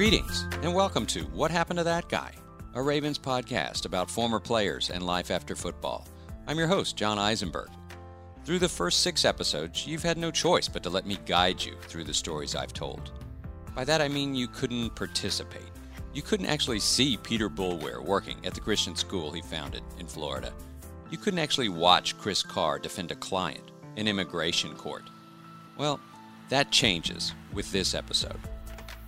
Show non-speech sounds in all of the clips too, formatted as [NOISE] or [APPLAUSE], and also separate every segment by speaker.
Speaker 1: Greetings, and welcome to What Happened to That Guy, a Ravens podcast about former players and life after football. I'm your host, John Eisenberg. Through the first six episodes, you've had no choice but to let me guide you through the stories I've told. By that I mean you couldn't participate. You couldn't actually see Peter Boulware working at the Christian school he founded in Florida. You couldn't actually watch Chris Carr defend a client in immigration court. Well, that changes with this episode.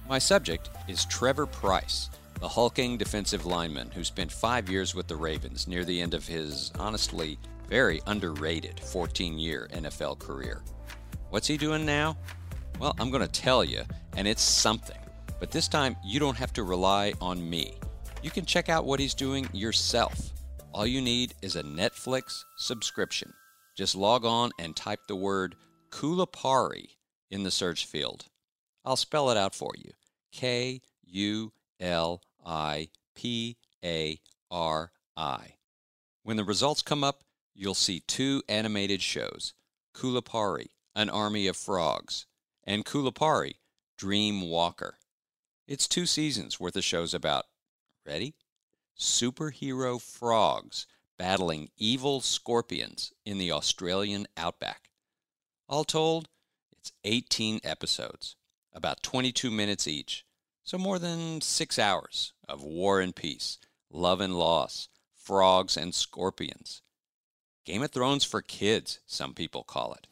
Speaker 1: My subject is Trevor Price, the hulking defensive lineman who spent five years with the Ravens near the end of his, honestly, very underrated 14 year NFL career. What's he doing now? Well, I'm going to tell you, and it's something. But this time, you don't have to rely on me. You can check out what he's doing yourself. All you need is a Netflix subscription. Just log on and type the word Kulipari in the search field. I'll spell it out for you. K U L I P A R I. When the results come up, you'll see two animated shows Kulipari, An Army of Frogs, and Kulipari, Dream Walker. It's two seasons worth of shows about, ready? Superhero frogs battling evil scorpions in the Australian outback. All told, it's 18 episodes about 22 minutes each. So more than six hours of war and peace, love and loss, frogs and scorpions. Game of Thrones for kids, some people call it.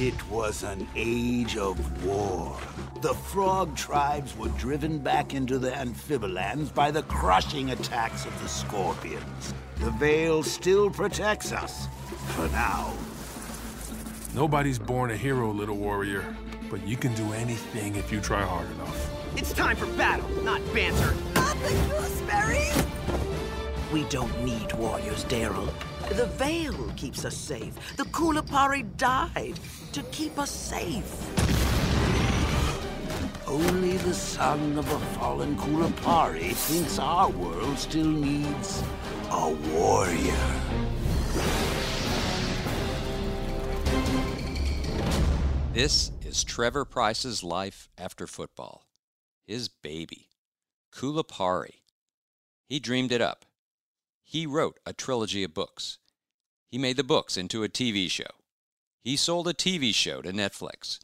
Speaker 2: It was an age of war. The frog tribes were driven back into the amphibilands by the crushing attacks of the scorpions. The veil still protects us, for now.
Speaker 3: Nobody's born a hero, little warrior, but you can do anything if you try hard enough.
Speaker 4: It's time for battle, not banter.
Speaker 5: Not the gooseberries!
Speaker 6: We don't need warriors, Darel. The veil keeps us safe. The Kulipari died to keep us safe.
Speaker 2: Only the son of a fallen Kulipari thinks our world still needs a warrior.
Speaker 1: This is Trevor Price's life after football. His baby, Kulipari. He dreamed it up. He wrote a trilogy of books. He made the books into a TV show. He sold a TV show to Netflix.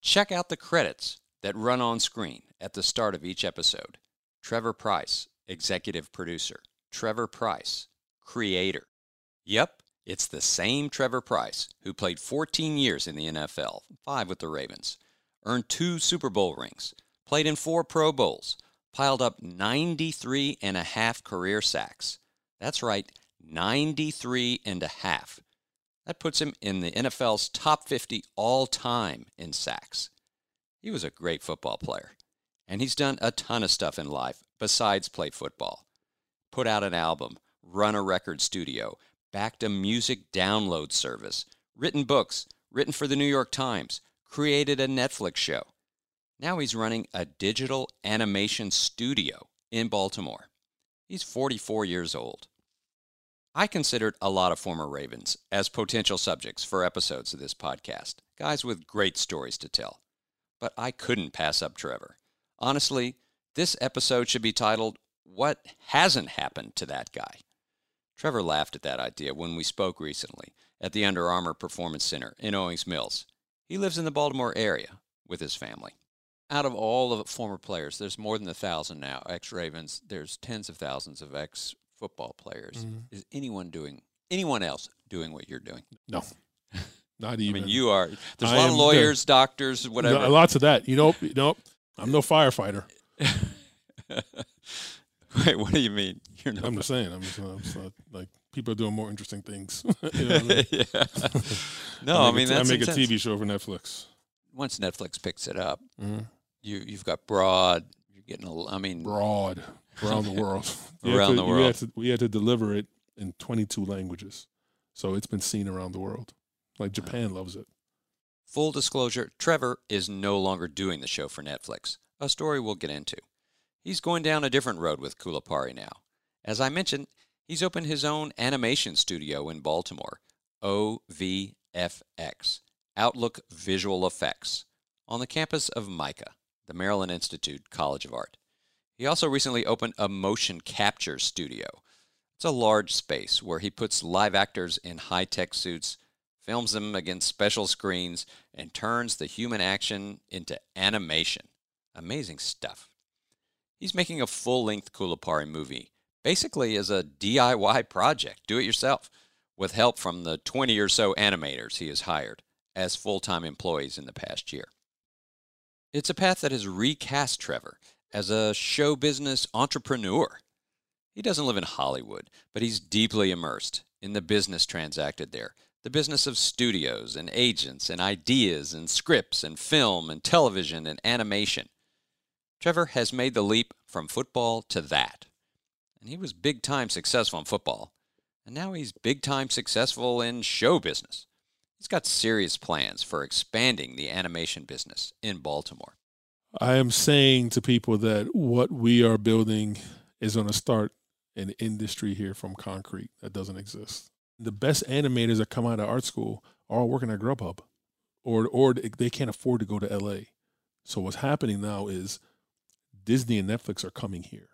Speaker 1: Check out the credits that run on screen at the start of each episode. Trevor Price, executive producer. Trevor Price, creator. Yep, it's the same Trevor Price, who played 14 years in the NFL, five with the Ravens, earned two Super Bowl rings, played in four Pro Bowls, piled up 93 and a half career sacks. That's right, 93 and a half. That puts him in the NFL's top 50 all time in sacks. He was a great football player, and he's done a ton of stuff in life besides play football. Put out an album, run a record studio, backed a music download service, written books, written for the New York Times, created a Netflix show. Now he's running a digital animation studio in Baltimore. He's 44 years old. I considered a lot of former Ravens as potential subjects for episodes of this podcast, guys with great stories to tell. But I couldn't pass up Trevor. Honestly, this episode should be titled, What Hasn't Happened to That Guy? Trevor laughed at that idea when we spoke recently at the Under Armour Performance Center in Owings Mills. He lives in the Baltimore area with his family. Out of all the former players, there's more than a thousand now, ex Ravens. There's tens of thousands of ex football players.
Speaker 3: Mhm.
Speaker 1: Is anyone doing, anyone else doing what you're doing?
Speaker 3: No, [LAUGHS] not even.
Speaker 1: I mean, you are. There's a
Speaker 3: I
Speaker 1: lot of lawyers, doctors, whatever.
Speaker 3: No, lots of that. You know, you know, I'm no firefighter. [LAUGHS] [LAUGHS]
Speaker 1: Wait, what do you mean? You're not.
Speaker 3: I'm just saying. I'm just, I'm just not, like people are doing more interesting things. [LAUGHS] You know I mean? [LAUGHS]
Speaker 1: yeah. No, I,
Speaker 3: a
Speaker 1: mean
Speaker 3: t- I make
Speaker 1: intense.
Speaker 3: a TV show for Netflix.
Speaker 1: Once Netflix picks it up,
Speaker 3: Mhm.
Speaker 1: you you've got broad. You're getting a. I mean,
Speaker 3: Broad around the world.
Speaker 1: Around
Speaker 3: to-
Speaker 1: the world.
Speaker 3: had to- we had to deliver it in 22 languages, so it's been seen around the world. Like Japan loves it.
Speaker 1: Full disclosure, Trevor is no longer doing the show for Netflix, a story we'll get into. He's going down a different road with Kulipari now. As I mentioned, he's opened his own animation studio in Baltimore, OVFX, Outlook Visual Effects, on the campus of MICA, the Maryland Institute College of Art. He also recently opened a motion capture studio. It's a large space where he puts live actors in high tech suits films them against special screens, and turns the human action into animation. Amazing stuff. He's making a full length Kulipari movie, basically as a DIY project, do it yourself, with help from the 20 or so animators he has hired as full time employees in the past year. It's a path that has recast Trevor as a show business entrepreneur. He doesn't live in Hollywood, but he's deeply immersed in the business transacted there the business of studios and agents and ideas and scripts and film and television and animation. Trevor has made the leap from football to that. And he was big time successful in football. And now he's big time successful in show business. He's got serious plans for expanding the animation business in Baltimore.
Speaker 3: I am saying to people that what we are building is going to start an industry here from concrete that doesn't exist. The best animators that come out of art school are all working at Grubhub, or or they can't afford to go to LA. So what's happening now is Disney and Netflix are coming here.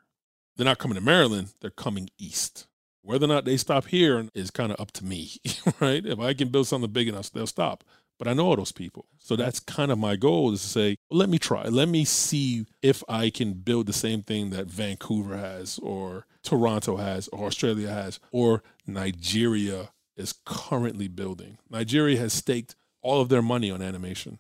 Speaker 3: They're not coming to Maryland; they're coming east. Whether or not they stop here is kind of up to me, [LAUGHS] right? If I can build something big enough, they'll stop. But I know all those people. So that's kind of my goal is to say, well, let me try. Let me see if I can build the same thing that Vancouver has or Toronto has or Australia has or Nigeria is currently building. Nigeria has staked all of their money on animation,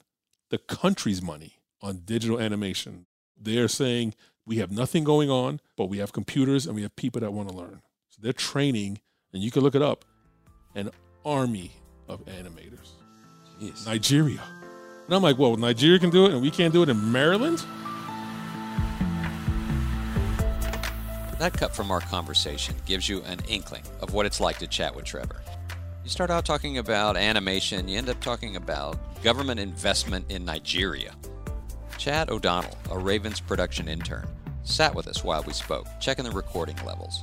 Speaker 3: the country's money on digital animation. They're saying we have nothing going on, but we have computers and we have people that want to learn. So they're training, and you can look it up, an army of animators.
Speaker 1: Jeez.
Speaker 3: Nigeria. And I'm like, well, Nigeria can do it and we can't do it in Maryland?
Speaker 1: That cut from our conversation gives you an inkling of what it's like to chat with Trevor. You start out talking about animation, you end up talking about government investment in Nigeria. Chad O'Donnell, a Ravens production intern, sat with us while we spoke, checking the recording levels.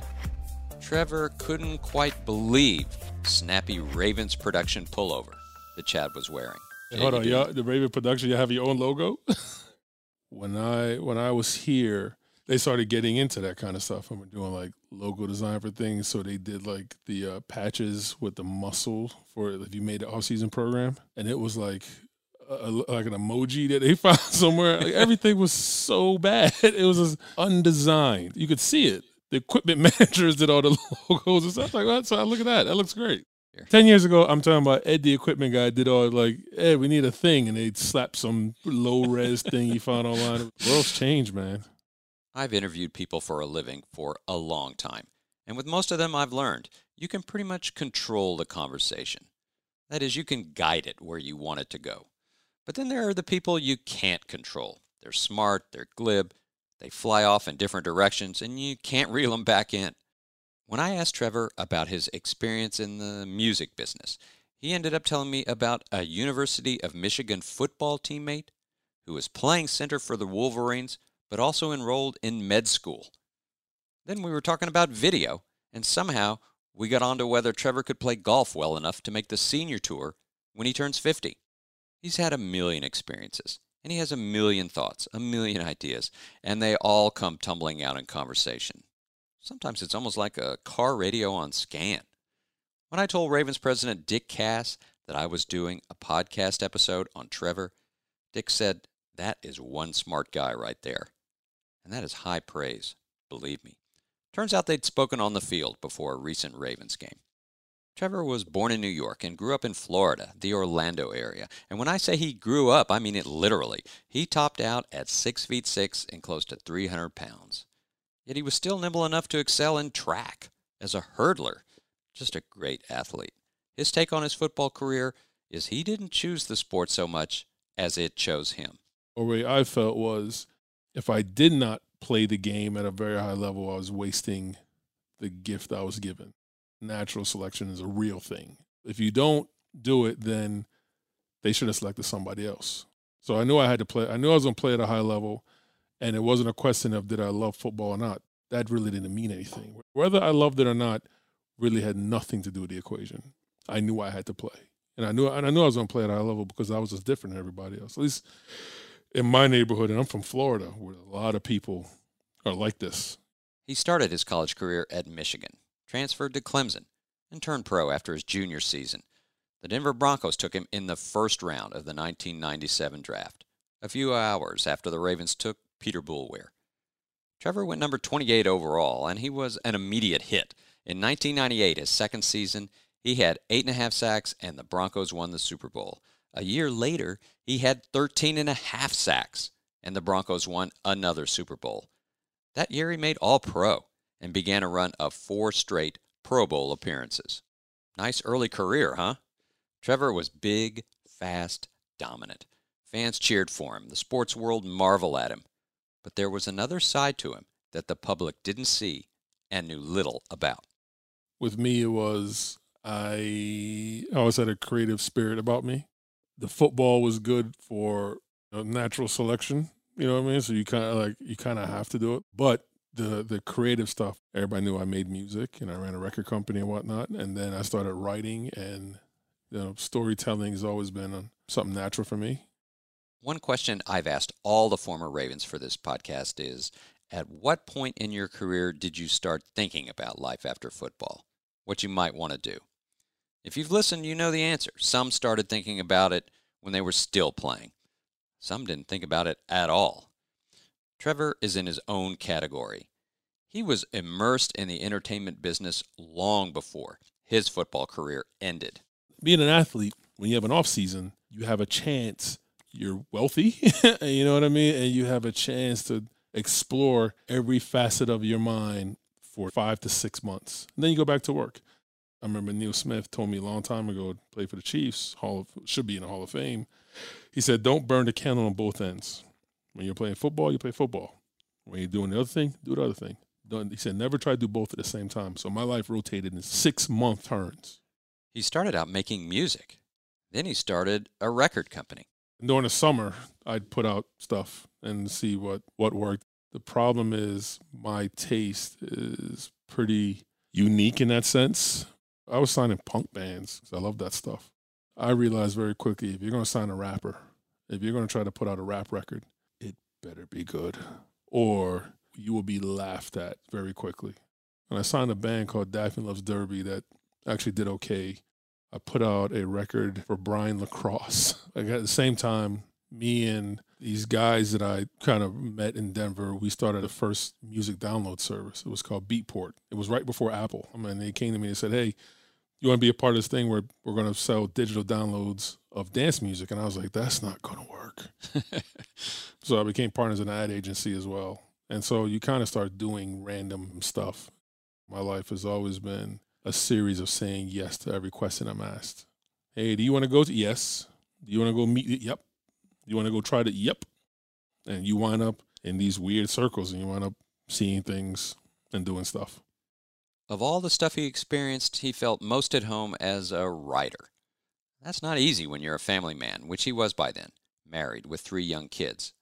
Speaker 1: Trevor couldn't quite believe snappy Ravens production pullover that Chad was wearing.
Speaker 3: Hey, hold on, y'all, the Raven production, you have your own logo? [LAUGHS] when I when I was here, they started getting into that kind of stuff and we're doing like logo design for things. So they did like the uh, patches with the muscle for if you made the off season program, and it was like a, like an emoji that they [LAUGHS] found somewhere. Like everything was so bad. [LAUGHS] It was just undesigned. You could see it. The equipment [LAUGHS] managers did all the logos and stuff like that. So I look at that. That looks great.
Speaker 1: Here.
Speaker 3: Ten years ago, I'm talking about Ed, the equipment guy, did all like, Ed, we need a thing, and they'd slap some low res thing he found online. World's changed, man.
Speaker 1: I've interviewed people for a living for a long time, and with most of them, I've learned you can pretty much control the conversation. That is, you can guide it where you want it to go. But then there are the people you can't control. They're smart, they're glib, they fly off in different directions, and you can't [LAUGHS] reel them back in. When I asked Trevor about his experience in the music business, he ended up telling me about a University of Michigan football teammate who was playing center for the Wolverines but also enrolled in med school. Then we were talking about video, and somehow we got onto whether Trevor could play golf well enough to make the senior tour when he turns 50. He's had a million experiences, and he has a million thoughts, a million ideas, and they all come tumbling out in conversation. Sometimes it's almost like a car radio on scan. When I told Ravens president Dick Cass that I was doing a podcast episode on Trevor, Dick said, That is one smart guy right there. And that is high praise, believe me. Turns out they'd spoken on the field before a recent Ravens game. Trevor was born in New York and grew up in Florida, the Orlando area. And when I say he grew up, I mean it literally. He topped out at 6 feet 6 and close to 300 pounds. Yet he was still nimble enough to excel in track as a hurdler. Just a great athlete. His take on his football career is he didn't choose the sport so much as it chose him.
Speaker 3: The way I felt was if I did not play the game at a very high level, I was wasting the gift I was given natural selection is a real thing. If you don't do it, then they should have selected somebody else. So I knew I had to play. I knew I was going to play at a high level, and it wasn't a question of did I love football or not. That really didn't mean anything. Whether I loved it or not really had nothing to do with the equation. I knew I had to play, and I knew and I knew I was going to play at a high level because I was just different than everybody else. At least in my neighborhood, and I'm from Florida, where a lot of people are like this.
Speaker 1: He started his college career at Michigan, transferred to Clemson, and turned pro after his junior season. The Denver Broncos took him in the first round of the 1997 draft, a few hours after the Ravens took Peter Boulware. Trevor went number 28 overall, and he was an immediate hit. In 1998, his second season, he had eight and a half sacks, and the Broncos won the Super Bowl. A year later, he had 13 and a half sacks, and the Broncos won another Super Bowl. That year, he made All Pro and began a run of four straight Pro Bowl appearances. Nice early career, huh? Trevor was big, fast, dominant. Fans cheered for him. The sports world marveled at him. But there was another side to him that the public didn't see and knew little about.
Speaker 3: With me, it was I always had a creative spirit about me. The football was good for natural selection. You know what I mean? So you kind of like you kind of have to do it, but the the creative stuff. Everybody knew I made music and I ran a record company and whatnot. And then I started writing, and you know, storytelling has always been uh, something natural for me.
Speaker 1: One question I've asked all the former Ravens for this podcast is: At what point in your career did you start thinking about life after football? What you might want to do? If you've listened, you know the answer. Some started thinking about it when they were still playing. Some didn't think about it at all. Trevor is in his own category. He was immersed in the entertainment business long before his football career ended.
Speaker 3: Being an athlete, when you have an off season, you have a chance. You're wealthy, [LAUGHS] you know what I mean, and you have a chance to explore every facet of your mind for five to six months. And then you go back to work. I remember Neil Smith told me a long time ago, play for the Chiefs, Hall of, should be in the Hall of Fame. He said, "Don't burn the candle on both ends." When you're playing football, you play football. When you're doing the other thing, do the other thing. He said, never try to do both at the same time. So my life rotated in six month turns.
Speaker 1: He started out making music. Then he started a record company.
Speaker 3: And during the summer, I'd put out stuff and see what, what worked. The problem is my taste is pretty unique in that sense. I was signing punk bands because I love that stuff. I realized very quickly if you're going to sign a rapper, if you're going to try to put out a rap record, better be good, or you will be laughed at very quickly. And I signed a band called Daphne Loves Derby that actually did okay. I put out a record for Brian LaCrosse. [LAUGHS] Like at the same time, me and these guys that I kind of met in Denver, we started the first music download service. It was called Beatport. It was right before Apple. I mean, they came to me and said, "Hey, you want to be a part of this thing where we're going to sell digital downloads of dance music?" And I was like, "That's not going to work." [LAUGHS] so I became partners in an ad agency as well. And so you kind of start doing random stuff. My life has always been a series of saying yes to every question I'm asked. Hey, do you want to go to? Yes. Do you want to go meet? It? Yep. You want to go try to? Yep. And you wind up in these weird circles and you wind up seeing things and doing stuff.
Speaker 1: Of all the stuff he experienced, he felt most at home as a writer. That's not easy when you're a family man, which he was by then married with three young kids.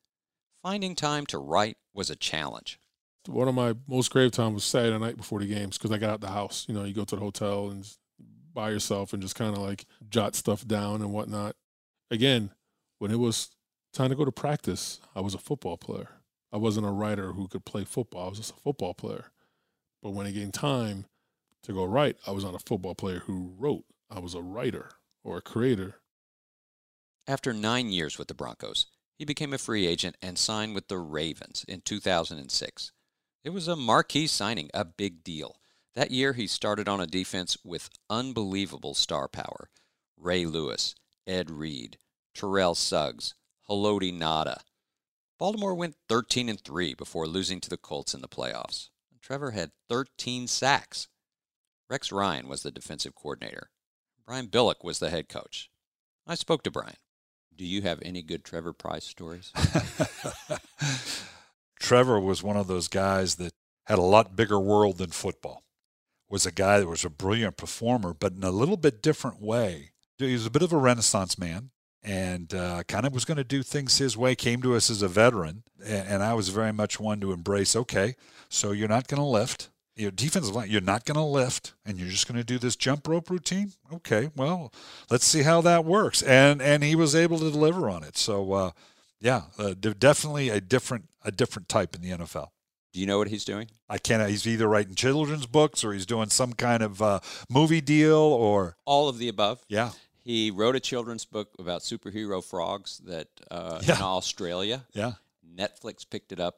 Speaker 1: Finding time to write was a challenge.
Speaker 3: One of my most grave times was Saturday night before the games because I got out the house. You know, you go to the hotel and by yourself and just kind of like jot stuff down and whatnot. Again, when it was time to go to practice, I was a football player. I wasn't a writer who could play football. I was just a football player. But when it came time to go write, I was not a football player who wrote. I was a writer or a creator.
Speaker 1: After nine years with the Broncos, he became a free agent and signed with the Ravens in 2006. It was a marquee signing, a big deal. That year, he started on a defense with unbelievable star power Ray Lewis, Ed Reed, Terrell Suggs, Haloti Ngata. Baltimore went 13 and 3 before losing to the Colts in the playoffs. Trevor had 13 sacks. Rex Ryan was the defensive coordinator. Brian Billick was the head coach. I spoke to Brian. Do you have any good Trevor Price stories? [LAUGHS]
Speaker 7: Trevor was one of those guys that had a lot bigger world than football. Was a guy that was a brilliant performer, but in a little bit different way. He was a bit of a renaissance man and uh, kind of was going to do things his way. Came to us as a veteran, and, and I was very much one to embrace. Okay, so you're not going to lift. Your defensive line, you're not going to lift, and you're just going to do this jump rope routine. Okay, well, let's see how that works. And and he was able to deliver on it. So, uh, yeah, uh, definitely a different a different type in the NFL.
Speaker 1: Do you know what he's doing?
Speaker 7: I can't. He's either writing children's books or he's doing some kind of uh, movie deal or
Speaker 1: all of the above.
Speaker 7: Yeah.
Speaker 1: He wrote a children's book about superhero frogs that uh, yeah. in Australia.
Speaker 7: Yeah.
Speaker 1: Netflix picked it up.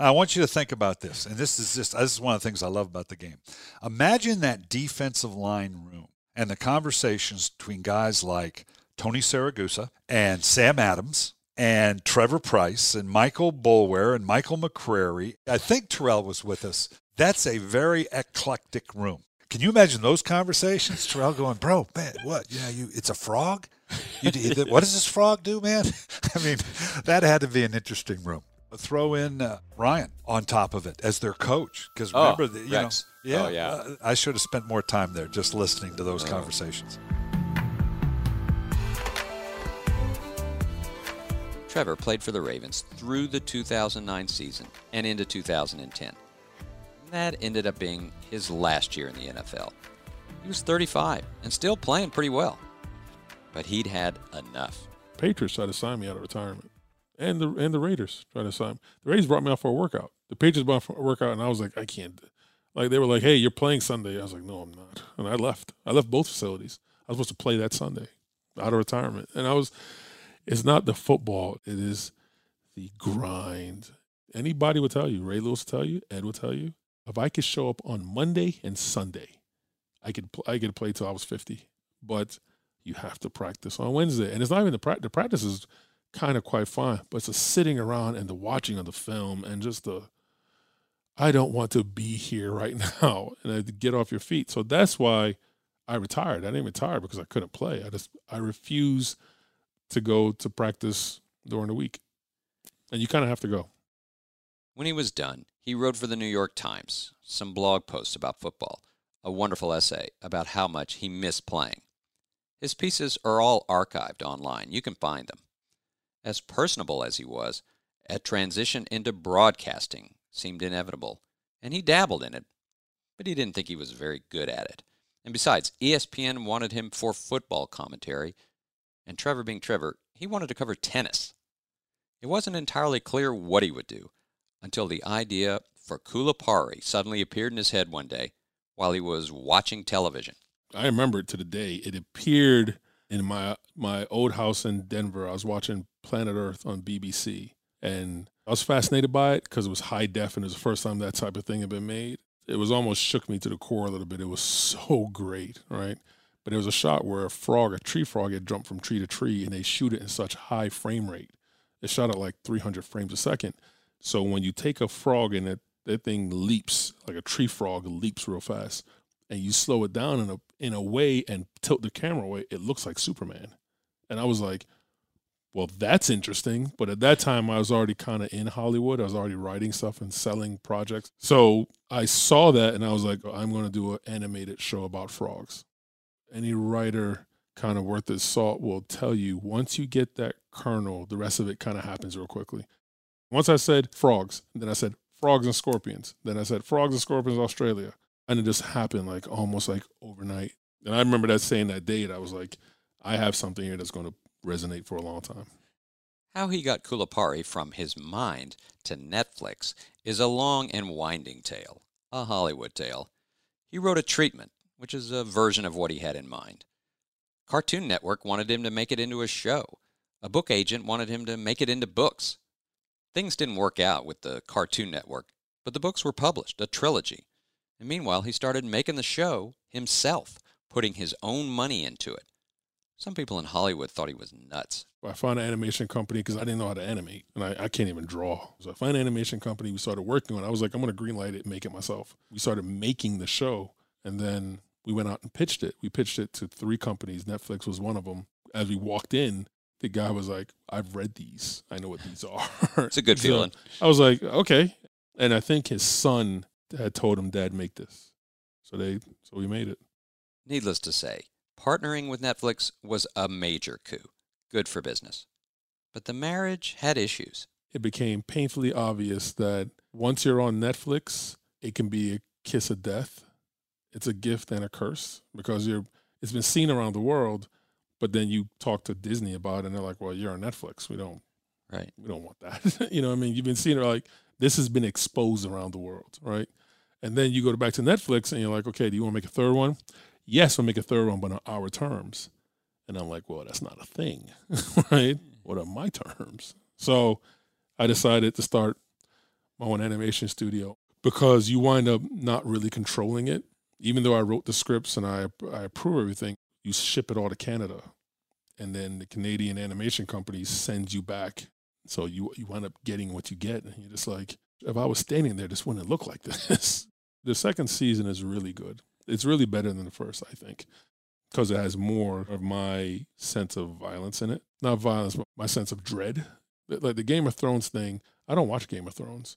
Speaker 7: I want you to think about this, and this is just this is one of the things I love about the game. Imagine that defensive line room and the conversations between guys like Tony Siragusa and Sam Adams and Trevor Price and Michael Boulware and Michael McCrary. I think Terrell was with us. That's a very eclectic room. Can you imagine those conversations? Terrell going, bro, man, what? Yeah, you. It's a frog. You, [LAUGHS] what does this frog do, man? [LAUGHS] I mean, that had to be an interesting room. Throw in uh, Ryan on top of it as their coach, because
Speaker 1: oh,
Speaker 7: remember,
Speaker 1: the,
Speaker 7: you know,
Speaker 1: yeah, oh, yeah.
Speaker 7: Uh, I should have spent more time there just listening to those oh. conversations.
Speaker 1: Trevor played for the Ravens through the 2009 season and into 2010. That ended up being his last year in the NFL. He was 35 and still playing pretty well. But he'd had enough.
Speaker 3: Patriots tried to sign me out of retirement. And the and the Raiders tried to sign me. The Raiders brought me out for a workout. The Patriots brought me for a workout and I was like, I can't like they were like, Hey, you're playing Sunday. I was like, No, I'm not. And I left. I left both facilities. I was supposed to play that Sunday out of retirement. And I was it's not the football, it is the grind. Anybody will tell you, Ray Lewis will tell you, Ed will tell you, if I could show up on Monday and Sunday, I could pl- I could play till I was 50. But you have to practice on Wednesday. And it's not even the practice. The practice is kind of quite fine, but it's the sitting around and the watching of the film and just the, I don't want to be here right [LAUGHS] now and get off your feet. So that's why I retired. I didn't retire because I couldn't play. I just, I refuse – to go to practice during the week. And you kind of have to go.
Speaker 1: When he was done, he wrote for the New York Times, some blog posts about football, a wonderful essay about how much he missed playing. His pieces are all archived online. You can find them. As personable as he was, a transition into broadcasting seemed inevitable, and he dabbled in it, but he didn't think he was very good at it. And besides, ESPN wanted him for football commentary, and Trevor being Trevor, he wanted to cover tennis. It wasn't entirely clear what he would do until the idea for Kulipari suddenly appeared in his head one day while he was watching television.
Speaker 3: I remember it to the day. It appeared in my my old house in Denver. I was watching Planet Earth on BBC, and I was fascinated by it because it was high def, and it was the first time that type of thing had been made. It was almost shook me to the core a little bit. It was so great, right? But there was a shot where a frog, a tree frog, had jumped from tree to tree, and they shoot it in such high frame rate. It shot at like 300 frames a second. So when you take a frog and it, that thing leaps like a tree frog leaps real fast, and you slow it down in a in a way and tilt the camera away, it looks like Superman. And I was like, well, that's interesting. But at that time, I was already kind of in Hollywood. I was already writing stuff and selling projects. So I saw that and I was like, I'm going to do an animated show about frogs any writer kind of worth his salt will tell you once you get that kernel, the rest of it kind of happens real quickly. Once I said frogs, then I said frogs and scorpions, then I said frogs and scorpions Australia, and it just happened like almost like overnight. And I remember that saying that date, I was like, I have something here that's going to resonate for a long time.
Speaker 1: How he got Kulipari from his mind to Netflix is a long and winding tale. A Hollywood Tale. He wrote a treatment, which is a version of what he had in mind. Cartoon Network wanted him to make it into a show. A book agent wanted him to make it into books. Things didn't work out with the Cartoon Network, but the books were published, a trilogy. And meanwhile, he started making the show himself, putting his own money into it. Some people in Hollywood thought he was nuts.
Speaker 3: I found an animation company because I didn't know how to animate, and I, I can't even draw. So I found an animation company. We started working on. I was like, I'm going to greenlight it, make it myself. We started making the show, and then we went out and pitched it. We pitched it to three companies. Netflix was one of them. As we walked in, the guy was like, "I've read these. I know what these [LAUGHS] are."
Speaker 1: It's a good
Speaker 3: So
Speaker 1: feeling.
Speaker 3: I was like, "Okay," and I think his son had told him, "Dad, make this." So they, so we made it.
Speaker 1: Needless to say, partnering with Netflix was a major coup. Good for business. But the marriage had issues.
Speaker 3: it became painfully obvious that once you're on Netflix, it can be a kiss of death. It's a gift and a curse because you're it's been seen around the world, but then you talk to Disney about it and they're like, Well, you're on Netflix. We don't
Speaker 1: Right.
Speaker 3: we don't want that. [LAUGHS] you know what I mean? You've been seeing it like this has been exposed around the world, right? And then you go back to Netflix and you're like, okay, do you want to make a third one? Yes, we'll make a third one, but on our terms. And I'm like, well, that's not a thing, [LAUGHS] right? What are my terms? So I decided to start my own animation studio because you wind up not really controlling it. Even though I wrote the scripts and I, I approve everything, you ship it all to Canada. And then the Canadian animation company sends you back. So you, you wind up getting what you get. And you're just like, if I was standing there, this wouldn't look like [LAUGHS] this. the second season is really good. It's really better than the first, I think, because it has more of my sense of violence in it. Not violence, but my sense of dread. Like the Game of Thrones thing, I don't watch Game of Thrones,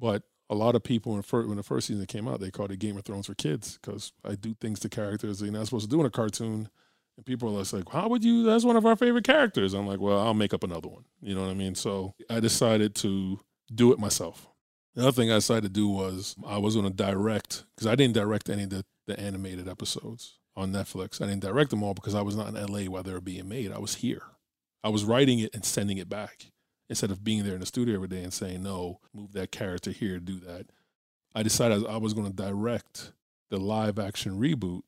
Speaker 3: but a lot of people when, fir- when the first season came out, they called it Game of Thrones for kids because I do things to characters that you're not supposed to do in a cartoon. And people are like, how would you? That's one of our favorite characters. I'm like, well, I'll make up another one. You know what I mean? So I decided to do it myself. The other thing I decided to do was I was going to direct because I didn't direct any of the, the animated episodes on Netflix. I didn't direct them all because I was not in LA while they were being made. I was here. I was writing it and sending it back instead of being there in the studio every day and saying, no, move that character here, do that. I decided I was going to direct the live action reboot.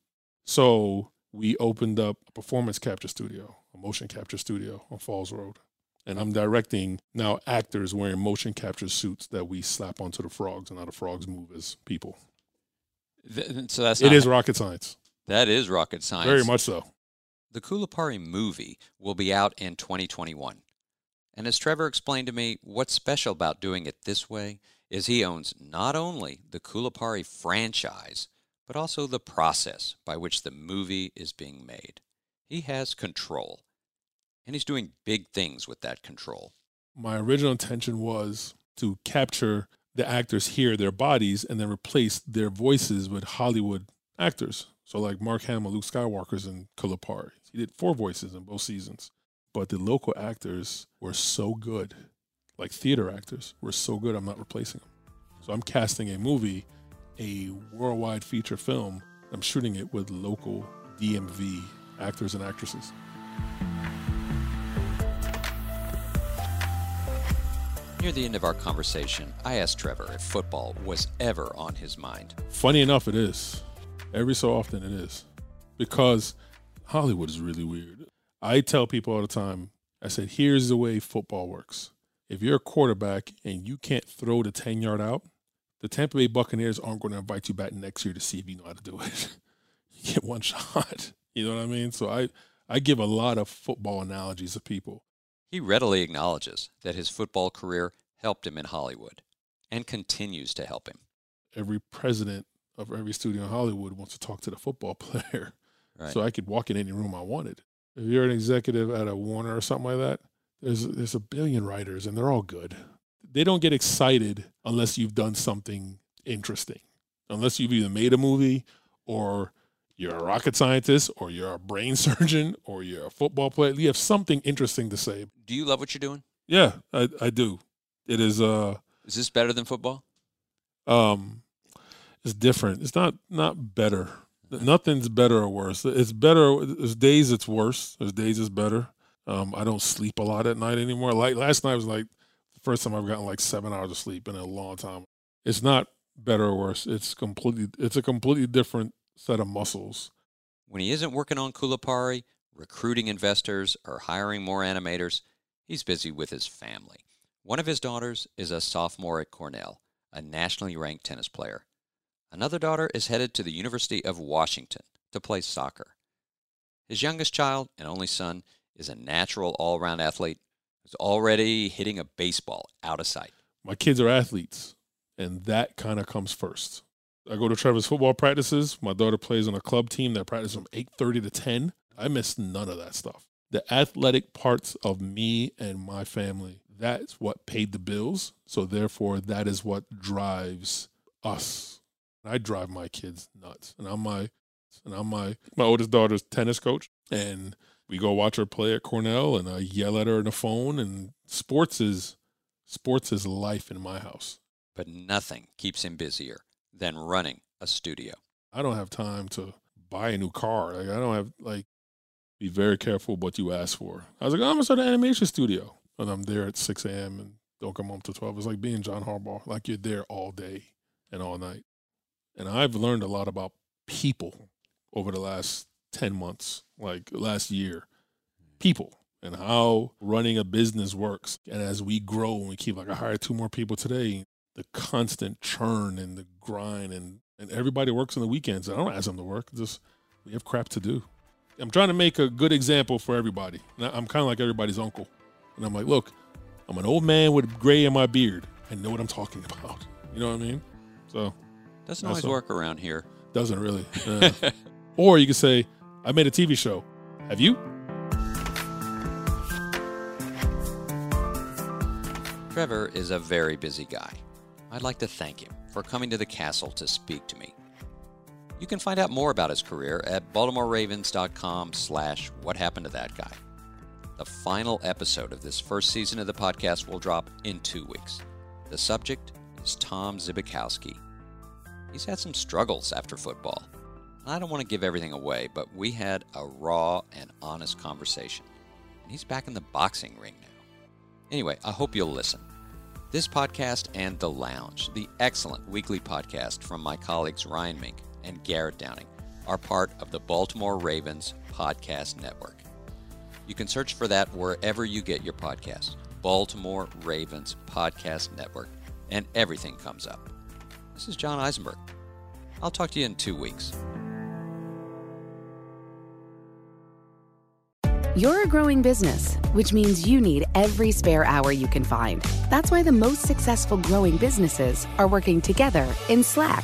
Speaker 3: So we opened up a performance capture studio, a motion capture studio on Falls Road. And I'm directing now actors wearing motion capture suits that we slap onto the frogs, and now the frogs move as people.
Speaker 1: Th- So that's
Speaker 3: It is rocket science,
Speaker 1: that is rocket science.
Speaker 3: very much so.
Speaker 1: The Kulipari movie will be out in 2021. And as Trevor explained to me, what's special about doing it this way is he owns not only the Kulipari franchise, but also the process by which the movie is being made. He has control. And he's doing big things with that control.
Speaker 3: My original intention was to capture the actors here, their bodies, and then replace their voices with Hollywood actors. So, like Mark Hamill, Luke Skywalker's in Kulipari. He did four voices in both seasons. But the local actors were so good, like theater actors were so good, I'm not replacing them. So, I'm casting a movie, a worldwide feature film. I'm shooting it with local DMV actors and actresses.
Speaker 1: Near the end of our conversation, I asked Trevor if football was ever on his mind.
Speaker 3: Funny enough, it is. Every so often, it is. Because Hollywood is really weird. I tell people all the time, I said, here's the way football works. If you're a quarterback and you can't throw the 10 yard out, the Tampa Bay Buccaneers aren't going to invite you back next year to see if you know how to do it. [LAUGHS] you get one [LAUGHS] shot. You know what I mean? So I, I give a lot of football analogies to people.
Speaker 1: He readily acknowledges that his football career helped him in Hollywood and continues to help him.
Speaker 3: Every president of every studio in Hollywood wants to talk to the football [LAUGHS] player.
Speaker 1: Right.
Speaker 3: so I could walk in any room I wanted. If you're an executive at a Warner or something like that, there's there's a billion writers and they're all good. They don't get excited unless you've done something interesting. Unless you've either made a movie or you're a rocket scientist or you're a brain [LAUGHS] surgeon or you're a football player. You have something interesting to say.
Speaker 1: Do you love what you're doing?
Speaker 3: Yeah, I, I do. It is uh
Speaker 1: Is this better than football?
Speaker 3: um it's different. It's not not better. Nothing's better or worse. It's better. There's days it's worse. There's days it's better. Um, I don't sleep a lot at night anymore. Like last night was like the first time I've gotten like seven hours of sleep in a long time. It's not better or worse. It's completely it's a completely different set of muscles.
Speaker 1: When he isn't working on Kulipari, recruiting investors, or hiring more animators, he's busy with his family. One of his daughters is a sophomore at Cornell, a nationally ranked tennis player. Another daughter is headed to the University of Washington to play soccer. His youngest child and only son is a natural all round athlete who's already hitting a baseball out of sight.
Speaker 3: My kids are athletes, and that kind of comes first. I go to Trevor's football practices. My daughter plays on a club team that practices from 8:30 to 10. I miss none of that stuff. The athletic parts of me and my family, that's what paid the bills. So therefore that is what drives us. I drive my kids nuts. And I'm my and I'm my my oldest daughter's tennis coach and we go watch her play at Cornell and I yell at her on the phone and sports is sports is life in my house.
Speaker 1: But nothing keeps him busier than running a studio.
Speaker 3: I don't have time to buy a new car. Like I don't have like be very careful what you ask for. I was like, oh, I'm gonna start an animation studio. And I'm there at six AM and don't come home till twelve. It's like being John Harbaugh. Like you're there all day and all night. And I've learned a lot about people over the last 10 months, like last year. People and how running a business works. And as we grow and we keep like I hired two more people today, the constant churn and the grind and and everybody works on the weekends. I don't ask them to work. Just we have crap to do. I'm trying to make a good example for everybody. I'm kind of like everybody's uncle. And I'm like, look, I'm an old man with gray in my beard. I know what I'm talking [LAUGHS] about. You know what I mean? So
Speaker 1: doesn't always work around here.
Speaker 3: Doesn't really. [LAUGHS] Or you could say, I made a TV show. Have you?
Speaker 1: Trevor is a very busy guy. I'd like to thank him for coming to the castle to speak to me. You can find out more about his career at baltimoreravens.com slash what happened to that guy. The final episode of this first season of the podcast will drop in two weeks. The subject is Tom Zbikowski. He's had some struggles after football. I don't want to give everything away, but we had a raw and honest conversation. And he's back in the boxing ring now. Anyway, I hope you'll listen. This podcast and The Lounge, the excellent weekly podcast from my colleagues Ryan Mink and Garrett Downing, are part of the Baltimore Ravens Podcast Network. You can search for that wherever you get your podcasts Baltimore Ravens Podcast Network, and everything comes up. This is John Eisenberg. I'll talk to you in two weeks.
Speaker 8: You're a growing business, which means you need every spare hour you can find. That's why the most successful growing businesses are working together in Slack.